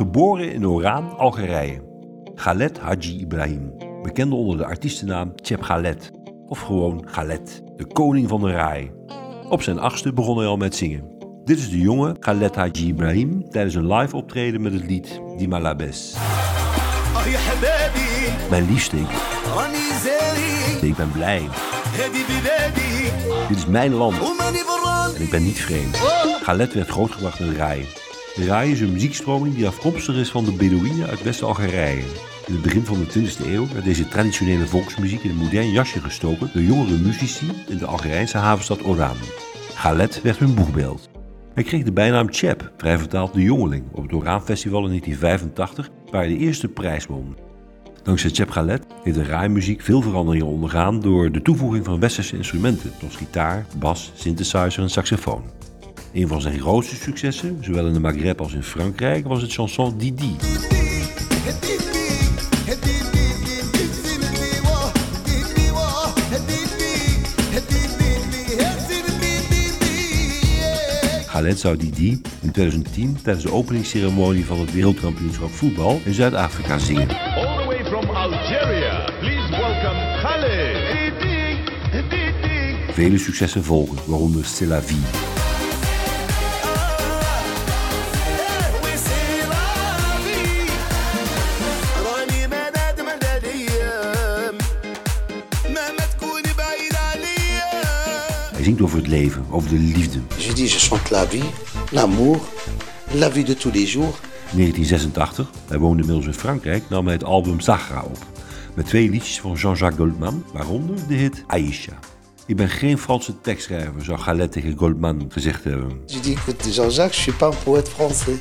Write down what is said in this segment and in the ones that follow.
geboren in Oran, Algerije. Galet Haji Ibrahim, bekend onder de artiestennaam Cheb Galet, of gewoon Galet, de koning van de raai. Op zijn achtste begon hij al met zingen. Dit is de jonge Galet Haji Ibrahim tijdens een live optreden met het lied Di Malabes. Mijn liefste, ik ben blij. Dit is mijn land en ik ben niet vreemd. Galet werd grootgebracht in raai raai is een muziekstroming die afkomstig is van de Bedouinen uit West-Algerije. In het begin van de 20e eeuw werd deze traditionele volksmuziek in een modern jasje gestoken door jongere muzici in de Algerijnse havenstad Oran. Galet werd hun boegbeeld. Hij kreeg de bijnaam Chep, vrij vertaald de jongeling, op het Oran Festival in 1985, waar hij de eerste prijs won. Dankzij Chep Galet heeft de raai-muziek veel veranderingen ondergaan door de toevoeging van westerse instrumenten, zoals gitaar, bas, synthesizer en saxofoon. Een van zijn grootste successen, zowel in de Maghreb als in Frankrijk, was het chanson Didi. Galet zou Didi in 2010 tijdens de openingsceremonie van het wereldkampioenschap voetbal in Zuid-Afrika zingen. All the way from Algeria, please welcome Khaled. Vele successen volgen, waaronder C'est la vie. Hij zingt over het leven, over de liefde. Je dis, je chante la vie, l'amour, la vie de tous les jours. In 1986, hij woonde inmiddels in Frankrijk, nam hij het album Zahra op. Met twee liedjes van Jean-Jacques Goldman, waaronder de hit Aïcha. Ik ben geen Franse tekstschrijver, zou Galet tegen Goldman gezegd hebben. Je dis, écoute, Jean-Jacques, je suis pas un poète français.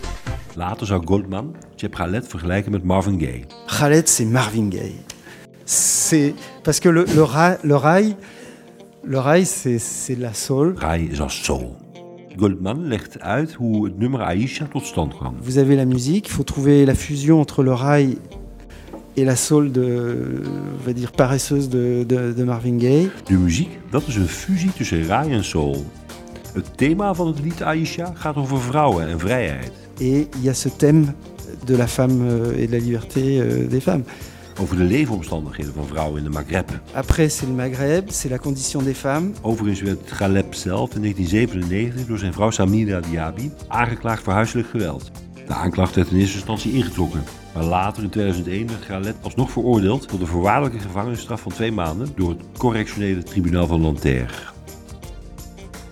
Later zou Goldman Cheb Galet vergelijken met Marvin Gaye. Khaled, c'est Marvin Gaye. C'est parce que le, le, ra- le rail, le rail, c'est c'est la soul. Rai is als soul. Goldman legt uit hoe het nummer Aïcha tot stand kwam. Vous avez la musique, il faut trouver la fusion entre le rail et la soul de, on va dire paresseuse de, de, de Marvin Gaye. De muziek, dat is een fusie tussen Rai en soul. Het thema van het lied Aïcha gaat over vrouwen en vrijheid. Et il y a ce thème de la femme euh, et de la liberté euh, des femmes. Over de leefomstandigheden van vrouwen in de Maghreb. Après, c'est le Maghreb, c'est la condition des femmes. Overigens werd Galeb zelf in 1997 door zijn vrouw Samira Diaby aangeklaagd voor huiselijk geweld. De aanklacht werd in eerste instantie ingetrokken. Maar later in 2001 werd Galet alsnog veroordeeld tot een voorwaardelijke gevangenisstraf van twee maanden door het correctionele tribunaal van Nanterre.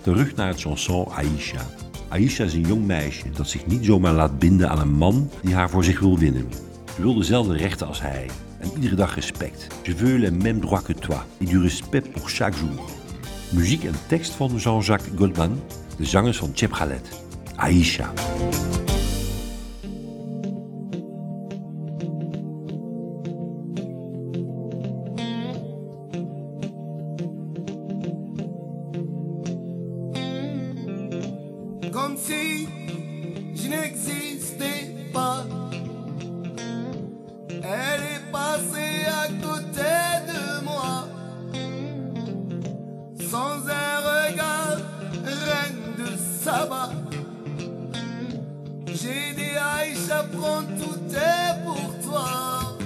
Terug naar het chanson Aïcha. Aïcha is een jong meisje dat zich niet zomaar laat binden aan een man die haar voor zich wil winnen. Ze wil dezelfde rechten als hij en iedere dag respect. Je veux les mêmes droits que toi et du respect pour chaque jour. Muziek en tekst van Jean-Jacques Goldman, de zangers van Cheb Galet. Aïcha. comme si je n'existais pas. J'ai dit Aïcha, prends tout est pour toi.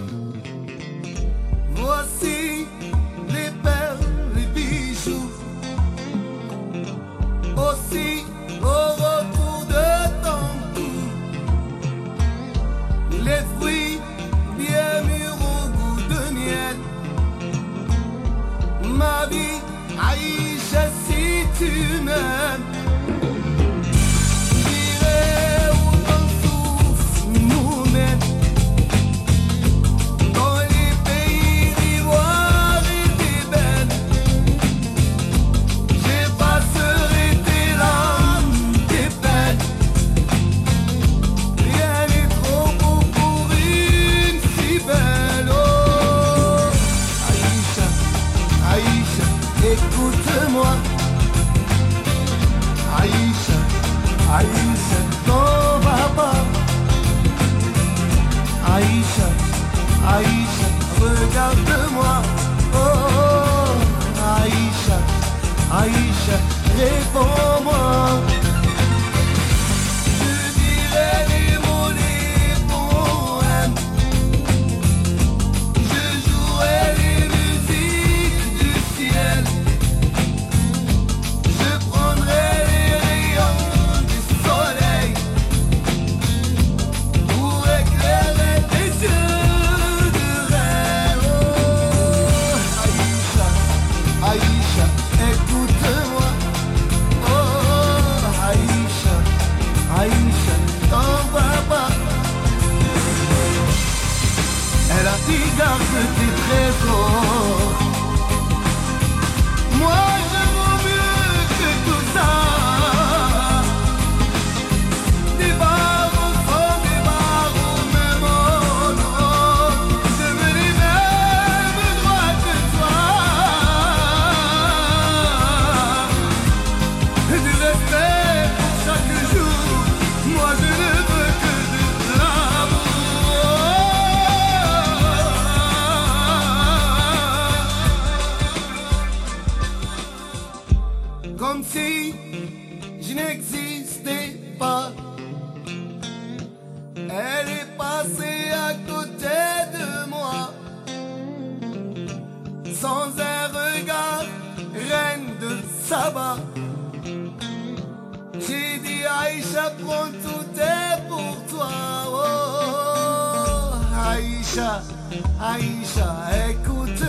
Voici les perles, les bijoux aussi au retour de ton cou. Les fruits bien mûrs au goût de miel. Ma vie, Aïcha, si tu m'aimes. Écoute-moi. Aïcha, Aïcha, t'en va pas. Aïcha, Aïcha, regarde-moi. Oh, oh, Aïcha, Aïcha, réponds-moi. Sans un regard, reine de Saba. J'ai dit Aïcha, prends tout est pour toi. Oh, Aïcha, Aïcha, écoute